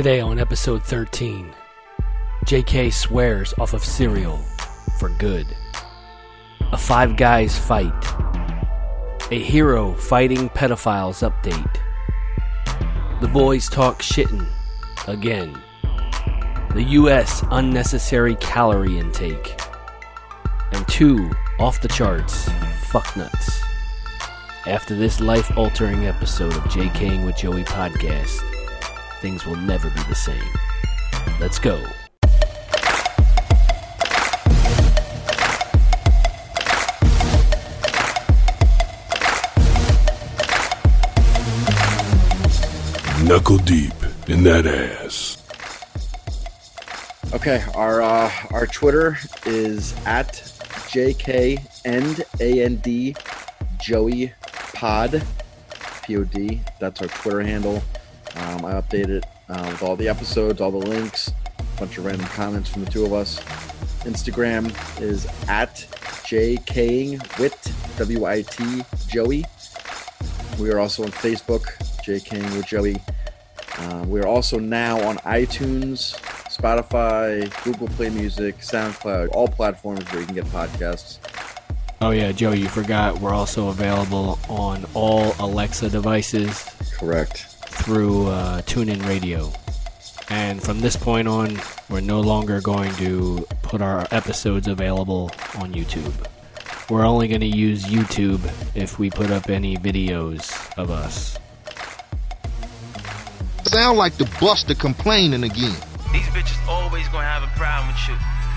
Today on episode 13, JK swears off of cereal for good. A Five Guys fight. A hero fighting pedophiles update. The boys talk shitting again. The US unnecessary calorie intake. And two off the charts fuck nuts. After this life altering episode of JKing with Joey podcast, things will never be the same. Let's go. Knuckle deep in that ass. Okay, our uh, our Twitter is at JK and AND Joey Pod Pod. That's our Twitter handle. Um, I update it uh, with all the episodes, all the links, a bunch of random comments from the two of us. Instagram is at JKing Wit W I T Joey. We are also on Facebook, JKing with Joey. Um, we are also now on iTunes, Spotify, Google Play Music, SoundCloud, all platforms where you can get podcasts. Oh, yeah, Joe, you forgot we're also available on all Alexa devices Correct. Through uh, TuneIn Radio. And from this point on, we're no longer going to put our episodes available on YouTube. We're only going to use YouTube if we put up any videos of us. Sound like the buster complaining again. These bitches always gonna have a problem with you.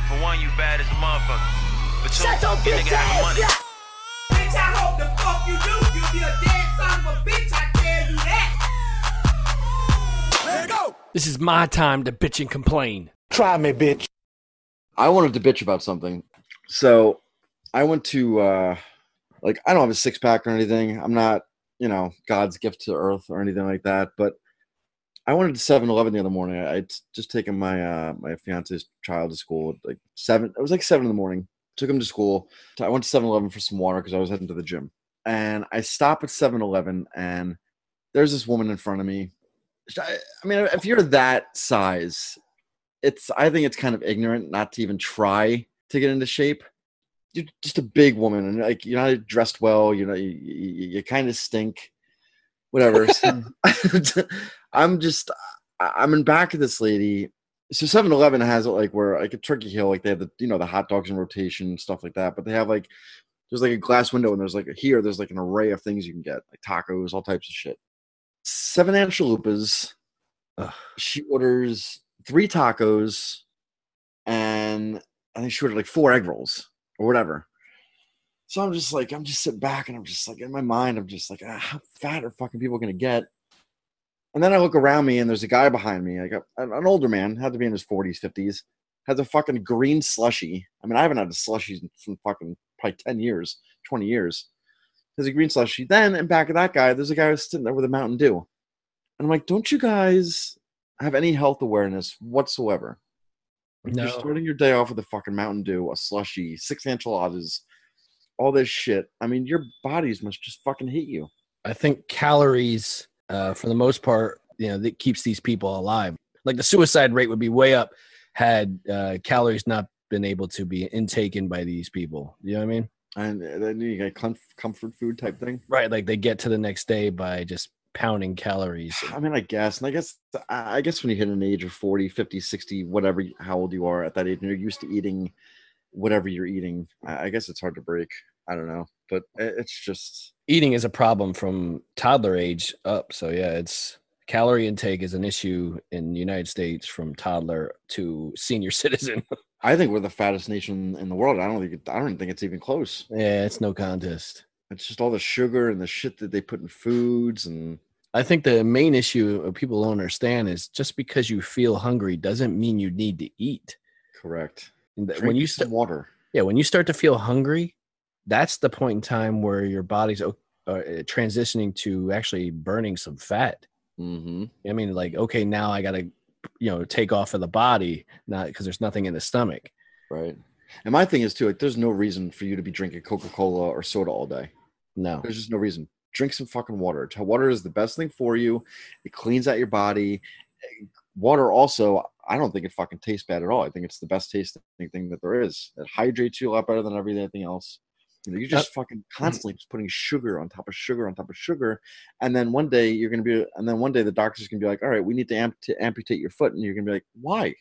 For one, you bad as a motherfucker. But two, your nigga have money. Bitch, I hope the fuck you do. You be a dead son of a bitch, I This is my time to bitch and complain. Try me, bitch. I wanted to bitch about something. So I went to uh like I don't have a six pack or anything. I'm not, you know, God's gift to earth or anything like that. But I went to 7-Eleven the other morning. I- I'd just taken my uh my fiance's child to school at like seven. It was like seven in the morning. Took him to school. I went to 7-Eleven for some water because I was heading to the gym. And I stop at 7-Eleven and there's this woman in front of me. I mean, if you're that size, it's I think it's kind of ignorant not to even try to get into shape. You're just a big woman, and like you're not dressed well. You know, you, you, you kind of stink. Whatever. So, I'm just I'm in back of this lady. So 7-Eleven has it like where like a Turkey Hill, like they have the you know the hot dogs in rotation stuff like that. But they have like there's like a glass window and there's like here there's like an array of things you can get like tacos, all types of shit. Seven anchovies. She orders three tacos and I think she ordered like four egg rolls or whatever. So I'm just like, I'm just sitting back and I'm just like, in my mind, I'm just like, ah, how fat are fucking people gonna get? And then I look around me and there's a guy behind me, like a, an older man, had to be in his 40s, 50s, has a fucking green slushy. I mean, I haven't had a slushy from fucking probably 10 years, 20 years. There's a green slushy. Then in back of that guy, there's a guy who's sitting there with a Mountain Dew. And I'm like, don't you guys have any health awareness whatsoever? Like, You're starting your day off with a fucking Mountain Dew, a slushy, six enchiladas, all this shit. I mean, your bodies must just fucking hate you. I think calories, uh, for the most part, you know, that keeps these people alive. Like the suicide rate would be way up had uh, calories not been able to be intaken by these people. You know what I mean? And then you get comf- comfort food type thing. Right. Like they get to the next day by just pounding calories. I mean, I guess. And I guess, I guess when you hit an age of 40, 50, 60, whatever, how old you are at that age, and you're used to eating whatever you're eating, I guess it's hard to break. I don't know. But it's just, Eating is a problem from toddler age up. So yeah, it's calorie intake is an issue in the United States from toddler to senior citizen. I think we're the fattest nation in the world. I don't think, it, I don't think it's even close. yeah, it's no contest. It's just all the sugar and the shit that they put in foods and I think the main issue people don't understand is just because you feel hungry doesn't mean you need to eat. correct. Drink when you start, water. yeah, when you start to feel hungry, that's the point in time where your body's uh, transitioning to actually burning some fat. Mm-hmm. I mean, like, okay, now I got to, you know, take off of the body, not because there's nothing in the stomach. Right. And my thing is too, like, there's no reason for you to be drinking Coca Cola or soda all day. No, There's just no reason. Drink some fucking water. Water is the best thing for you. It cleans out your body. water also, I don't think it fucking tastes bad at all. I think it's the best tasting thing that there is. It hydrates you a lot better than everything else. You know, you're uh, just fucking mm-hmm. constantly just putting sugar on top of sugar on top of sugar, and then one day you're gonna be, and then one day the doctor's gonna be like, "All right, we need to, amp- to amputate your foot," and you're gonna be like, "Why?"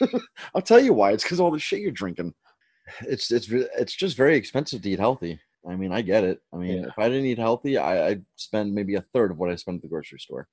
I'll tell you why. It's because all the shit you're drinking. It's it's it's just very expensive to eat healthy. I mean, I get it. I mean, Yeah. if I didn't eat healthy, I, I'd spend maybe a third of what I spend at the grocery store.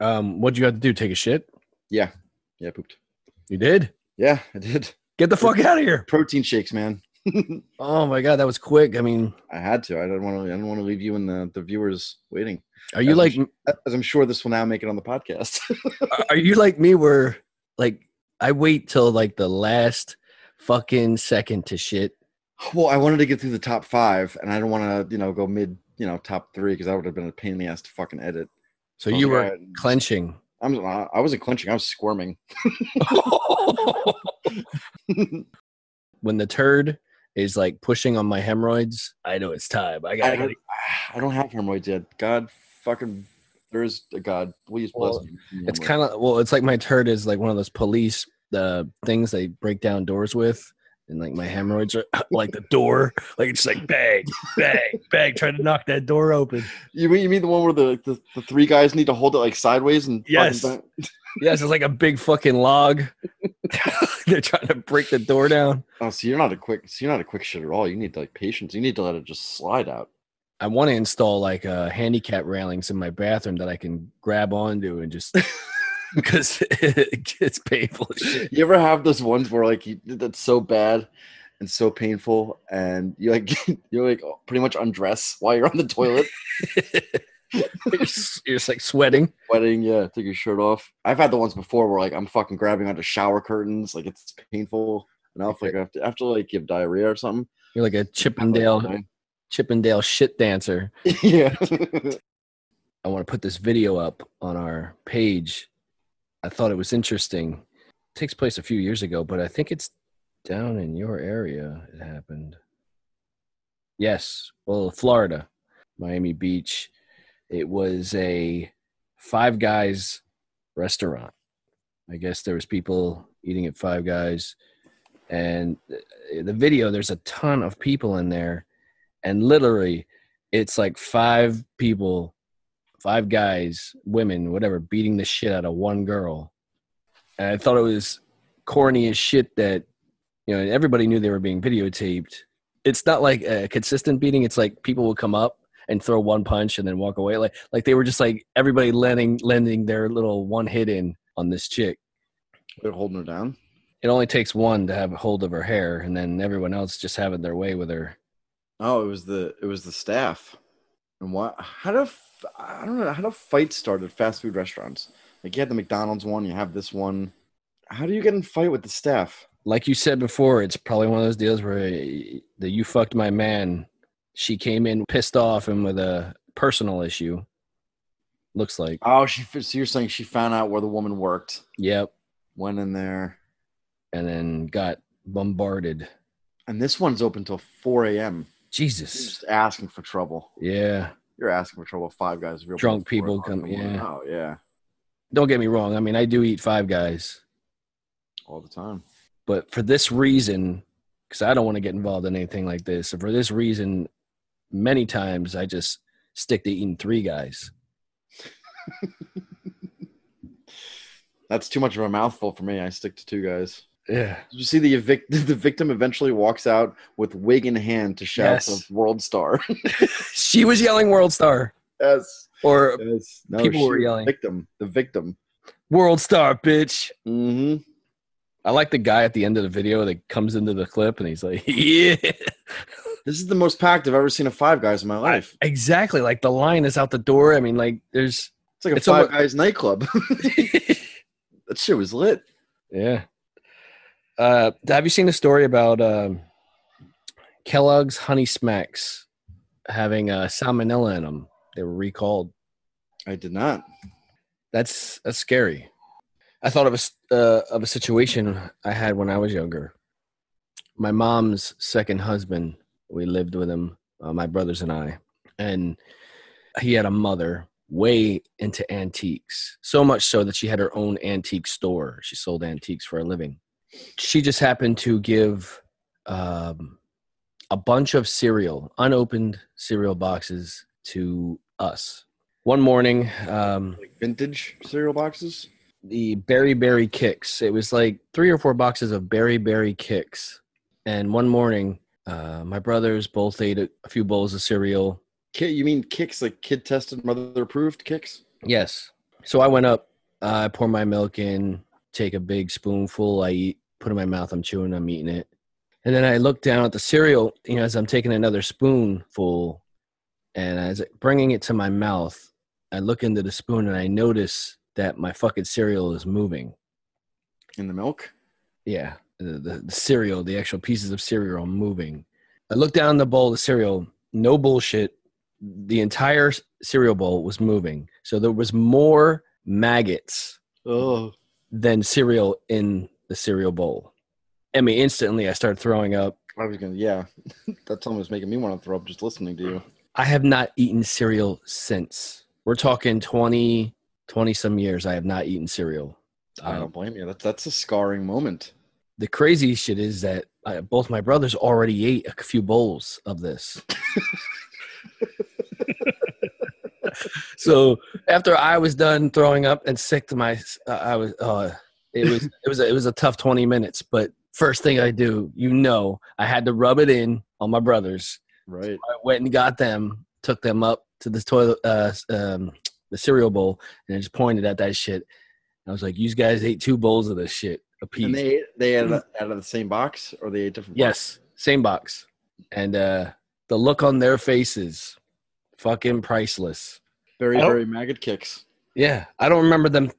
Um, what'd you have to do? Take a shit? Yeah, yeah, I pooped. You did? Yeah, I did. Get the fuck out of here! Protein shakes, man. Oh my god, that was quick. I mean, I had to. I didn't want to. I didn't want to leave you and the, the viewers waiting. are you As like I'm as I'm sure this will now make it on the podcast. are you like me where like I wait till like the last fucking second to shit? well, I wanted to get through the top five, and I don't want to, you know, go mid, you know, top three because that would have been a pain in the ass to fucking edit. So I you were "All right, clenching. I'm. I wasn't clenching. I was squirming. when the turd is like pushing on my hemorrhoids, I know it's time. I I got don't, I don't have hemorrhoids yet. God fucking. There is a God. Please bless Well, me. It's kind of well, it's like my turd is like one of those police the things they break down doors with, and like my hemorrhoids are like the door, like it's like bang, bang, bang, trying to knock that door open. You mean you mean the one where the, the, the three guys need to hold it like sideways and Yes. Yes, it's like a big fucking log. They're trying to break the door down. Oh, so you're not a quick. So you're not a quick shit at all. You need like patience. You need to let it just slide out. I want to install like uh, handicap railings in my bathroom that I can grab onto and just because it gets painful. You ever have those ones where like you, that's so bad and so painful, and you like you're like oh, pretty much undress while you're on the toilet, you're, just, you're just like sweating. sweating. Yeah, take your shirt off. I've had the ones before where like I'm fucking grabbing onto shower curtains, like it's painful enough. Like after after like you have diarrhea or something. You're like a I'm like, Chippendale. Chippendale shit dancer. yeah. I want to put this video up on our page. I thought it was interesting. It takes place a few years ago, but I think it's down in your area. It happened. Yes, well, Florida, Miami Beach. It was a Five Guys restaurant. I guess there was people eating at Five Guys, and the video. There's a ton of people in there, and literally, it's like five people five guys, women, whatever, beating the shit out of one girl. And I thought it was corny as shit that, you know, everybody knew they were being videotaped. It's not like a consistent beating. It's like people will come up and throw one punch and then walk away. Like, like they were just like everybody lending, lending their little one hit in on this chick. They're holding her down. It only takes one to have a hold of her hair, and then everyone else just having their way with her. Oh, it was the it was the staff. And what? How do I don't know how do fights start at fast food restaurants? Like you had the McDonald's one, you have this one. How do you get in fight with the staff? like you said before, it's probably one of those deals where the you fucked my man. She came in pissed off and with a personal issue. Looks like. Oh, she. So you're saying she found out where the woman worked, Yep. went in there, And then got bombarded. and this one's open till 4 a.m. You're Jesus. just asking for trouble. Yeah. You're asking for trouble. Five guys, if Drunk people come- yeah. Oh yeah, Don't get me wrong. I mean, I do eat five guys, all the time. but for this reason, because I don't want to get involved in anything like this. So for this reason, many times I just stick to eating three guys. That's too much of a mouthful for me. I stick to two guys. Yeah. Did you see the evic- the victim eventually walks out with wig in hand to shout Yes. World Star? She was yelling World Star. yes. Or Yes. No, People she were yelling. Victim. The victim. World Star, bitch. Mm-hmm. I like the guy at the end of the video that comes into the clip and he's like, "Yeah, This is the most packed I've ever seen of Five Guys in my life. exactly." Like the line is out the door. I mean, like there's, It's like a It's Five almost- Guys nightclub. that shit was lit. yeah. Uh, have you seen the story about um, Kellogg's Honey Smacks having uh, salmonella in them? They were recalled. I did not. That's that's scary. I thought of a uh, of a situation I had when I was younger. My mom's second husband. We lived with him, uh, my brothers and I, and he had a mother way into antiques. So much so that she had her own antique store. She sold antiques for a living. She just happened to give um, a bunch of cereal, unopened cereal boxes, to us. One morning, um, Like vintage cereal boxes. the Berry Berry Kix. It was like three or four boxes of Berry Berry Kix. And one morning, uh, my brothers both ate a, a few bowls of cereal. Ki you mean Kix like kid tested, mother approved Kix? Yes. So I went up, uh, I pour my milk in, take a big spoonful, I eat, put it in my mouth, I'm chewing, I'm eating it. And then I look down at the cereal, you know, as I'm taking another spoonful, and as bringing it to my mouth, I look into the spoon and I notice that my fucking cereal is moving. In the milk? yeah, the, the, the cereal, the actual pieces of cereal are moving. I look down the bowl of cereal, no bullshit. The entire cereal bowl was moving. So there was more maggots Oh. than cereal in the cereal bowl. I mean, instantly I started throwing up. I was gonna yeah. That's almost making me want to throw up just listening to you. I have not eaten cereal since. We're talking 20, 20 some years. I have not eaten cereal. I Um, don't blame you. That's that's a scarring moment. the crazy shit is that uh, both my brothers already ate a few bowls of this. so after I was done throwing up and sick to my, uh, I was, uh, it was, it was, a, it was a tough twenty minutes. But first thing I do, you know, I had to rub it in on my brothers. Right. I went and got them, took them up to the toilet, uh, um, the cereal bowl, and I just pointed at that shit. I was like, "You guys ate two bowls of this shit a piece." And they they ate out of the same box or they ate different Yes, same box. And uh the look on their faces, fucking priceless. Very, very maggot kicks. Yeah, I don't remember them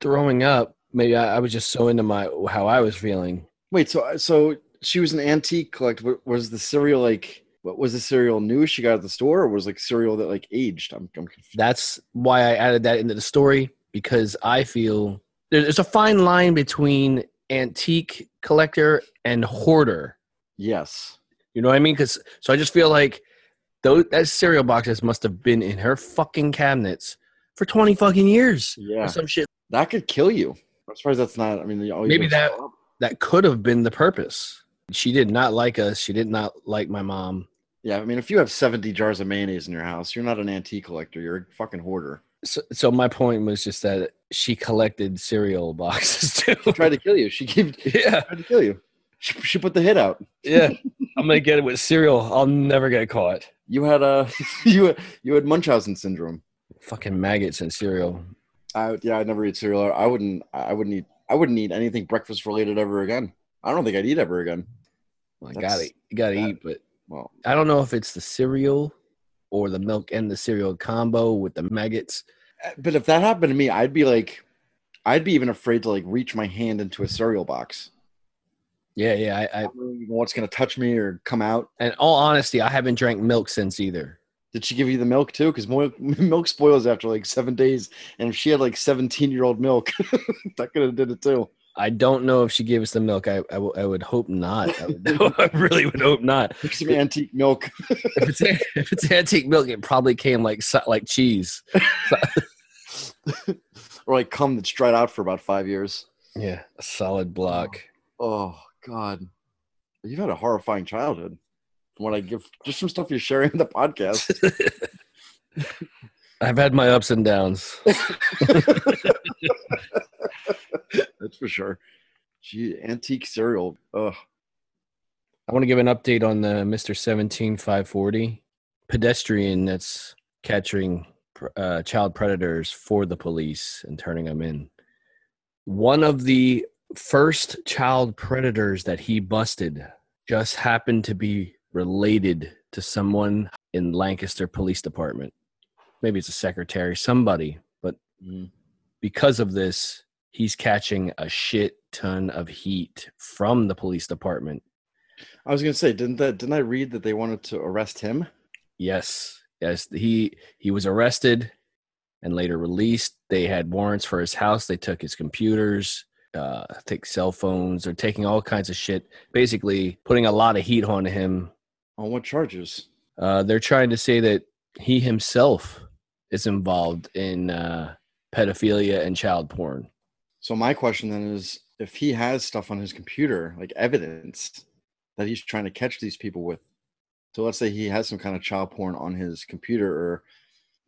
throwing up. Maybe I, I was just so into my how I was feeling. Wait, so uh, so she was an antique collector. Was the cereal like what was the cereal new she got at the store or was like cereal that like aged? I'm, I'm confused. That's why I added that into the story because I feel there's a fine line between antique collector and hoarder. Yes. You know what I mean? Because so I just feel like those that cereal boxes must have been in her fucking cabinets for twenty fucking years. Yeah. Or some shit That could kill you. I'm surprised that's not I mean Maybe that- that could have been the purpose. She did not like us. She did not like my mom. Yeah, I mean if you have 70 jars of mayonnaise in your house, you're not an antique collector, you're a fucking hoarder. So, so my point was just that she collected cereal boxes too. She tried to kill you. She gave yeah, tried to kill you. She, she put the hit out. yeah. I'm gonna get it with cereal. I'll never get caught. You had uh, a you you had Munchausen syndrome. Fucking maggots and cereal. I yeah, I never eat cereal. I wouldn't I wouldn't eat I wouldn't eat anything breakfast related ever again. I don't think I'd eat ever again. I gotta, you gotta that- eat, but Well, I don't know if it's the cereal or the milk and the cereal combo with the maggots. Uh, but if that happened to me, I'd be like, I'd be even afraid to like reach my hand into a cereal box. Yeah, yeah. I, I I, don't know what's gonna touch me or come out. And all honesty, I haven't drank milk since either. Did she give you the milk too? Because milk, milk spoils after like seven days, and if she had like seventeen year old milk, that could have did it too. I don't know if she gave us the milk. I, I, w- I would hope not. I, would- I really would hope not. Some antique milk. If it's, if it's antique milk, it probably came like like cheese. or like cum that's dried out for about five years. Yeah, a solid block. Oh, oh God, you've had a horrifying childhood. From what I give, just some stuff you're sharing in the podcast. I've had my ups and downs. That's for sure. Gee, antique cereal. Ugh. I want to give an update on the Mr. 17540 pedestrian that's catching uh, child predators for the police and turning them in. One of the first child predators that he busted just happened to be related to someone in Lancaster Police Department. Maybe it's a secretary, somebody, but Mm. because of this, he's catching a shit ton of heat from the police department. I was gonna say, didn't that didn't I read that they wanted to arrest him? Yes, yes, he he was arrested, and later released. They had warrants for his house. They took his computers, uh, take cell phones. They're taking all kinds of shit. Basically, putting a lot of heat on him. On what charges? Uh, they're trying to say that he himself is involved in uh, pedophilia and child porn. So my question then is, if he has stuff on his computer, like evidence that he's trying to catch these people with, so let's say he has some kind of child porn on his computer or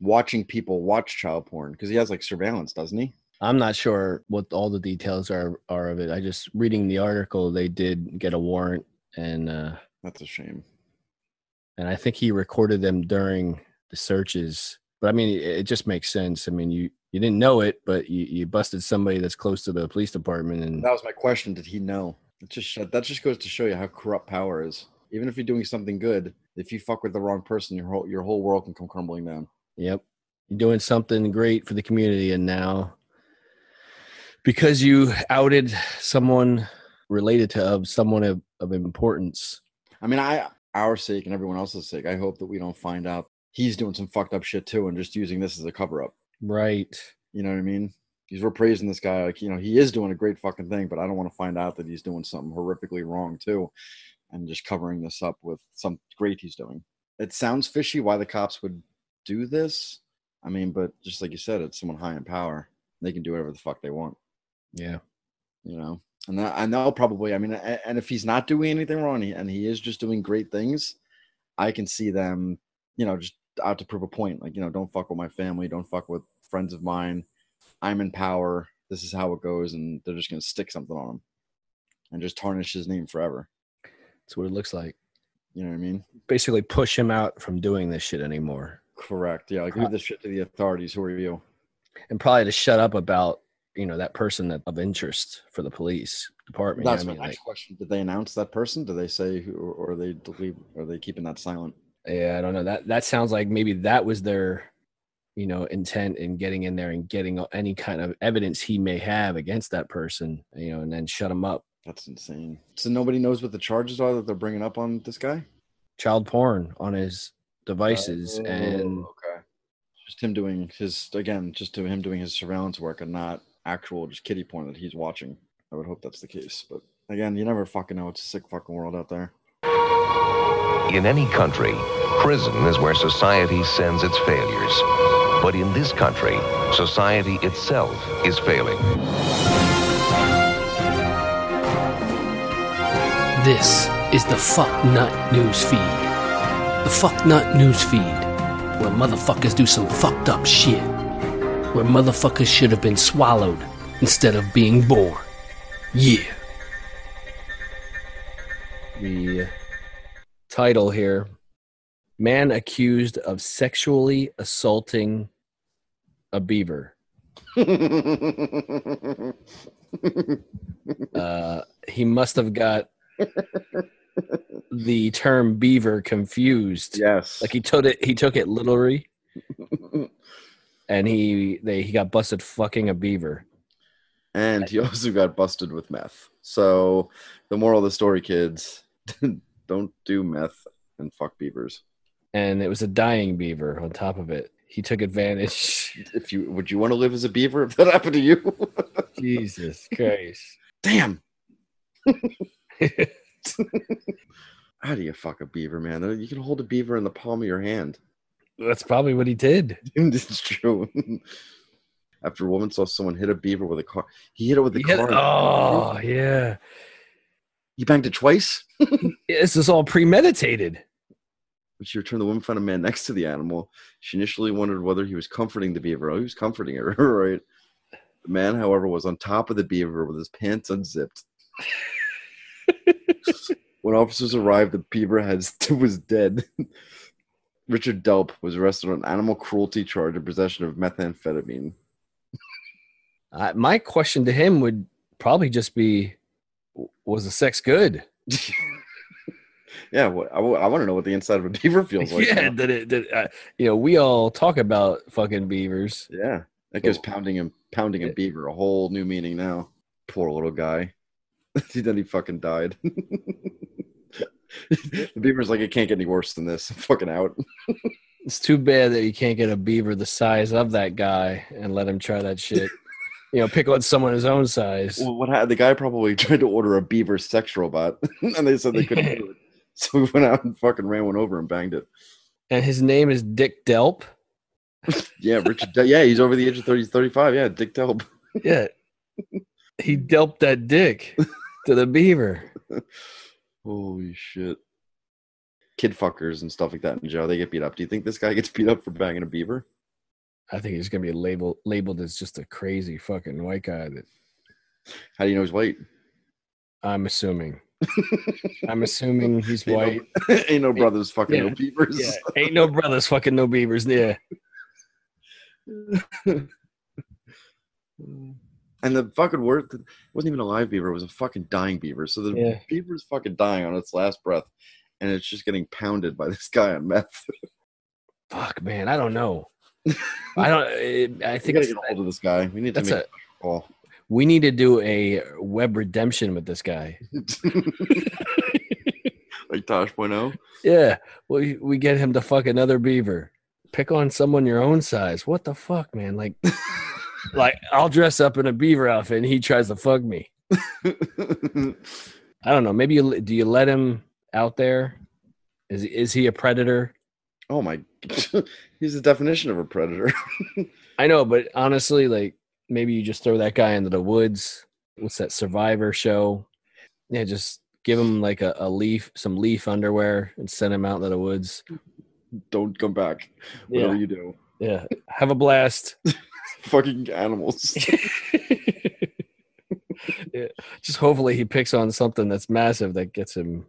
watching people watch child porn because he has like surveillance, doesn't he? I'm not sure what all the details are are of it. I just reading the article. They did get a warrant, and uh, That's a shame. And I think he recorded them during the searches. But I mean, it, it just makes sense. I mean, you you didn't know it, but you, you busted somebody that's close to the police department, and That was my question. Did he know? It just that just goes to show you how corrupt power is. Even if you're doing something good, if you fuck with the wrong person, your whole your whole world can come crumbling down. Yep. You're doing something great for the community and now because you outed someone related to of someone of, of importance. I mean, I our sake and everyone else's sake, I hope that we don't find out he's doing some fucked up shit too and just using this as a cover up. Right. You know what I mean? Because we're praising this guy, like you know, he is doing a great fucking thing, but I don't want to find out that he's doing something horrifically wrong too, and just covering this up with some great he's doing. It sounds fishy why the cops would do this. I mean, but just like you said, it's someone high in power. They can do whatever the fuck they want, Yeah. you know. And I know probably. I mean, and if he's not doing anything wrong, and he is just doing great things, I can see them, you know, just out to prove a point. Like, you know, don't fuck with my family, don't fuck with friends of mine. I'm in power. This is how it goes, and they're just gonna stick something on him and just tarnish his name forever. That's what it looks like. You know what I mean? Basically push him out from doing this shit anymore. Correct. Yeah, like leave this shit to the authorities. Who are you? And probably to shut up about, you know, that person that of interest for the police department. That's I my mean, next like, question. Did they announce that person? Did they say who, or, or are they leave? Are they keeping that silent? yeah, I don't know. That that sounds like maybe that was their, you know, intent in getting in there and getting any kind of evidence he may have against that person, you know, and then shut him up. That's insane. So nobody knows what the charges are that they're bringing up on this guy. child porn on his devices oh, and Oh, okay, just him doing his again, just to him doing his surveillance work and not actual just kitty porn that he's watching. I would hope that's the case, but again, you never fucking know. It's a sick fucking world out there. In any country, prison is where society sends its failures. But in this country, society itself is failing. this is the fuck nut news feed the fuck nut news feed where motherfuckers do some fucked up shit where motherfuckers should have been swallowed instead of being born yeah the title here man accused of sexually assaulting a beaver uh, he must have got the term beaver confused. yes. Like he took it he took it literally and he they he got busted fucking a beaver. and he also got busted with meth. So the moral of the story, kids, don't do meth and fuck beavers. And it was a dying beaver on top of it. He took advantage. If you would you want to live as a beaver if that happened to you? Jesus Christ. Damn. How do you fuck a beaver, man? You can hold a beaver in the palm of your hand. That's probably what he did. it's true. After a woman saw someone hit a beaver with a car, he hit it with the car. oh yeah. He banged it twice. This is all premeditated. When she returned, the woman found a man next to the animal. She initially wondered whether he was comforting the beaver. Oh, he was comforting her, right? The man, however, was on top of the beaver with his pants unzipped. when officers arrived, the beaver had was dead. Richard Delp was arrested on animal cruelty charge of possession of methamphetamine. Uh, my question to him would probably just be was the sex good? yeah, I, want to know what the inside of a beaver feels like. yeah, did it, did, uh, you know, we all talk about fucking beavers. Yeah, that gives Oh. pounding and pounding a beaver a whole new meaning now. Poor little guy. then he fucking died. the beaver's like, it can't get any worse than this. I'm fucking out. It's too bad that you can't get a beaver the size of that guy and let him try that shit. you know, pick on someone his own size. Well, what happened? The guy probably tried to order a beaver sex robot, and they said they couldn't do it. So we went out and fucking ran one over and banged it. And his name is Dick Delp. Yeah, Richard. De- yeah, he's over the age of 30, 35. Yeah, Dick Delp. Yeah. he delped that dick to the beaver. Holy shit. Kid fuckers and stuff like that in jail, they get beat up. Do you think this guy gets beat up for banging a beaver? I think he's gonna be labeled labeled as just a crazy fucking white guy that How do you know he's white? I'm assuming. I'm assuming he's Ain't no- white. Ain't no brothers fucking Yeah. no beavers. Yeah. Ain't no brothers fucking no beavers. Yeah. And the fucking word wasn't even a live beaver, it was a fucking dying beaver. So the Yeah. beaver's fucking dying on its last breath, and it's just getting pounded by this guy on meth. Fuck man, I don't know. I don't it, I We think gotta get a hold of this guy. We need to make a a call. we need to do a web redemption with this guy. like Tosh Point oh? Yeah, we we get him to fuck another beaver. Pick on someone your own size. What the fuck, man? Like, like I'll dress up in a beaver outfit and he tries to fuck me. I don't know. Maybe you do you let him out there? Is he, is he a predator? oh my he's the definition of a predator. I know, but honestly, like maybe you just throw that guy into the woods. What's that Survivor show? Yeah, just give him like a, a leaf, some leaf underwear, and send him out into the woods. Don't come back. Whatever Yeah, you do. yeah. Have a blast. Fucking animals. yeah. Just hopefully he picks on something that's massive that gets him.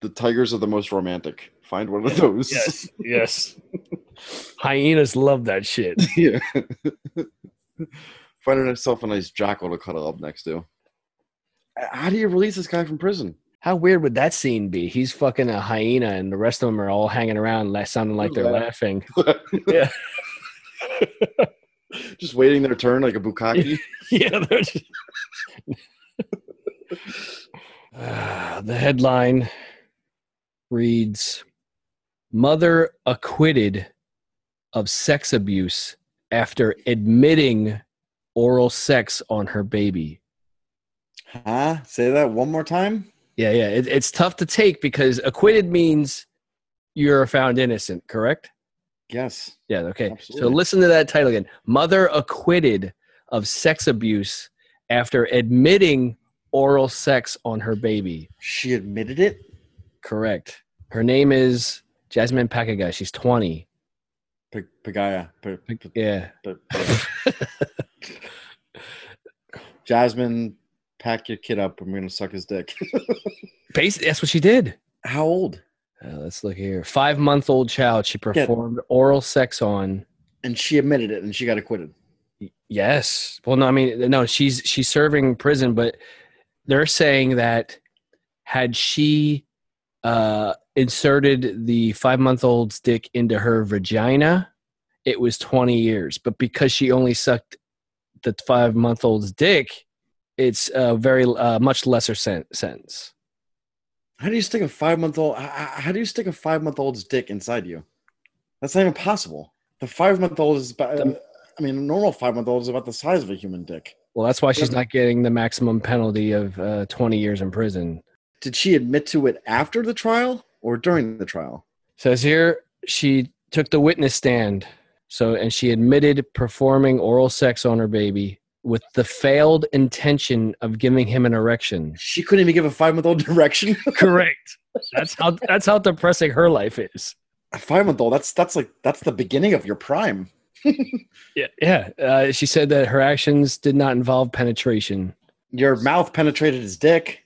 the tigers are the most romantic. Find one of those. Yes, yes. Hyenas love that shit. yeah. Find yourself a nice jackal to cuddle up next to. How do you release this guy from prison? How weird would that scene be? He's fucking a hyena, and the rest of them are all hanging around, sounding like they're laughing. Yeah, Just waiting their turn like a bukkake. yeah. they're just- Ah, the headline reads: "Mother acquitted of sex abuse after admitting oral sex on her baby." huh? Say that one more time. Yeah, yeah. It, it's tough to take because acquitted means you're found innocent, correct? Yes. Yeah, okay. So listen to that title again. Mother acquitted of sex abuse after admitting oral sex on her baby. She admitted it. Correct. Her name is Jasmine Pakagai. She's 20. P- Pagaya. P- p- Yeah. Jasmine, pack your kid up. I'm gonna suck his dick. Basically, that's what she did. How old? Uh, let's look here. Five month old child she performed oral sex on. And she admitted it, and she got acquitted. Yes. Well, no, I mean, no, she's she's serving prison, but they're saying that had she uh, inserted the five month old's dick into her vagina, it was 20 years. But because she only sucked the five month old's dick, it's a very uh, much lesser sen- sentence. How do you stick a five month old? How do you stick a five month old's dick inside you? That's not even possible. The five month old is about. I mean, a normal five month old is about the size of a human dick. Well, that's why she's not getting the maximum penalty of uh, 20 years in prison. Did she admit to it after the trial or during the trial? Says here she took the witness stand. So and she admitted performing oral sex on her baby with the failed intention of giving him an erection. She couldn't even give a five month old direction. Correct. That's how that's how depressing her life is. a five month old. That's that's like that's the beginning of your prime. Yeah, yeah. Uh, she said that her actions did not involve penetration. Your mouth penetrated his dick.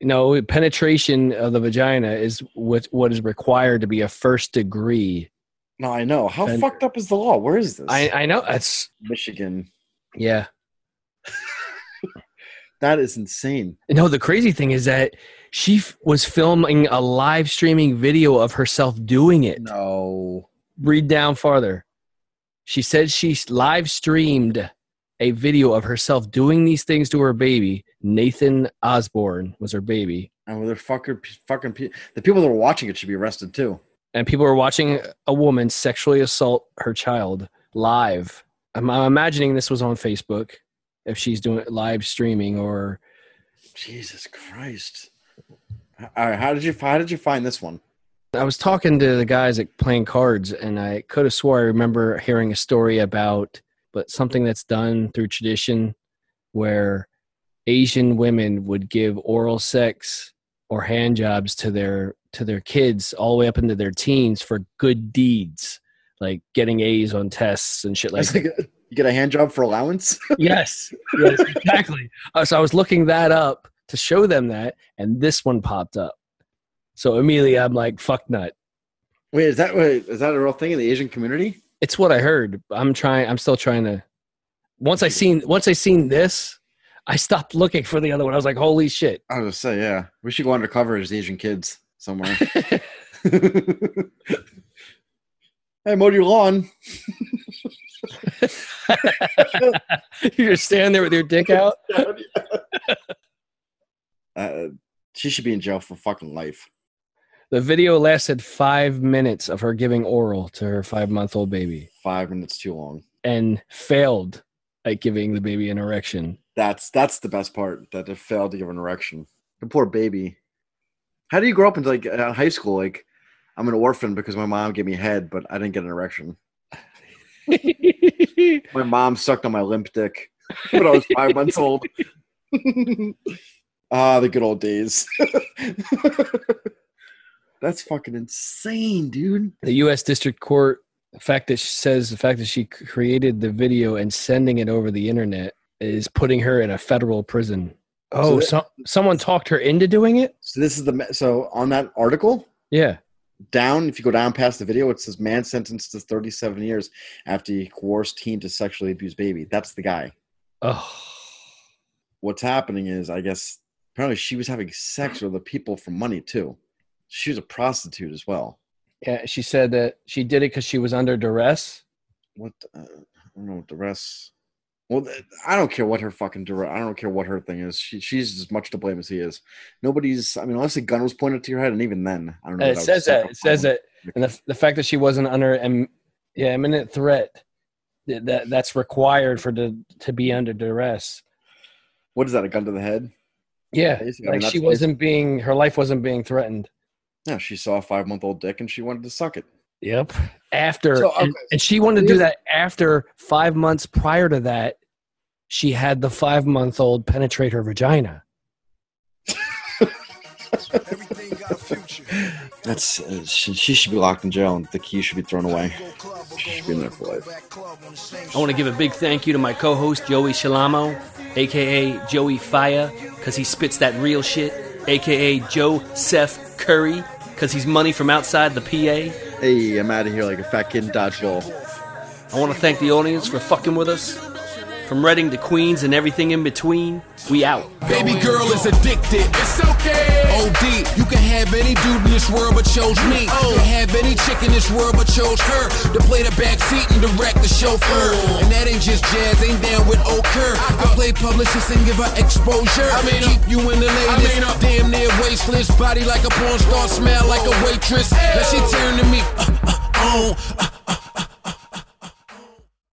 No, penetration of the vagina is what what is required to be a first degree. No, I know. How And- fucked up is the law? Where is this? I I know that's Michigan. yeah. That is insane. No, the crazy thing is that she f- was filming a live streaming video of herself doing it. No. Read down farther. She said she live streamed a video of herself doing these things to her baby. Nathan Osborne was her baby. And they're fucking fucking pe- the people that were watching it should be arrested too. and people are watching a woman sexually assault her child live. I'm, I'm imagining this was on Facebook if she's doing live streaming or Jesus Christ. All right, how did you how did you find this one? I was talking to the guys at playing cards, and I could have swore I remember hearing a story about, but something that's done through tradition, where Asian women would give oral sex or hand jobs to their to their kids all the way up into their teens for good deeds, like getting A's on tests and shit like that. like you get a hand job for allowance. yes, yes, exactly. Uh, so I was looking that up to show them that, and this one popped up. So immediately I'm like, fuck nut. wait, is that wait, is that a real thing in the Asian community? it's what I heard. I'm trying. I'm still trying to. Once I seen once I seen this, I stopped looking for the other one. I was like, holy shit! I was say, yeah, we should go undercover as Asian kids somewhere. hey, mowed your lawn. You're standing there with your dick out. Uh, she should be in jail for fucking life. The video lasted five minutes of her giving oral to her five month old baby Five minutes too long. and failed at giving the baby an erection. That's that's the best part. That it failed to give an erection. The poor baby. How do you grow up into like uh, high school? Like, I'm an orphan because my mom gave me head, but I didn't get an erection. My mom sucked on my limp dick when I was five months old. ah, the good old days. That's fucking insane, dude. the U.S. District Court, the fact that she says the fact that she created the video and sending it over the internet is putting her in a federal prison. Oh, that- so, someone talked her into doing it. So this is the so on that article Yeah. Down. If you go down past the video, it says man sentenced to 37 years after he coerced teen to sexually abuse baby. That's the guy. Oh, What's happening is, I guess, apparently she was having sex with the people for money too. She was a prostitute as well. yeah. She said that she did it because she was under duress. What uh, I don't know what the rest. Well, I don't care what her fucking direct. I don't care what her thing is. She, she's as much to blame as he is. Nobody's. I mean, unless a gun was pointed to your head, and even then, I don't know. Uh, it says that. It says that, and the, the fact that she wasn't under im, yeah imminent threat that that's required for the to be under duress. What is that? A gun to the head? Yeah, Basically, I like mean, she wasn't being her life wasn't being threatened. Yeah, she saw a five month old dick and she wanted to suck it. Yep. After So, and, okay, and she wanted to do that after five months prior to that, she had the five month old penetrate her vagina. That's uh, she, she should be locked in jail and the key should be thrown away. She should be in there for life. I want to give a big thank you to my co-host Joey Shalamo, aka Joey Fire, because he spits that real shit, aka Joe Seth Curry, because he's money from outside the PA. Hey, I'm out of here like a fat kid in dodgeball. I want to thank the audience for fucking with us. From Reading to Queens and everything in between, we out. Baby girl is addicted. It's okay. OD, you can have any dude in this world but chose me. You can have any chick in this world but chose her to play the back seat and direct the chauffeur. And that ain't just jazz, ain't down with Okur. I play publicist and give her exposure. I mean, keep you in the latest. Uh, damn near wasteless, body like a porn star, smell like a waitress. Now she turn to me uh, uh,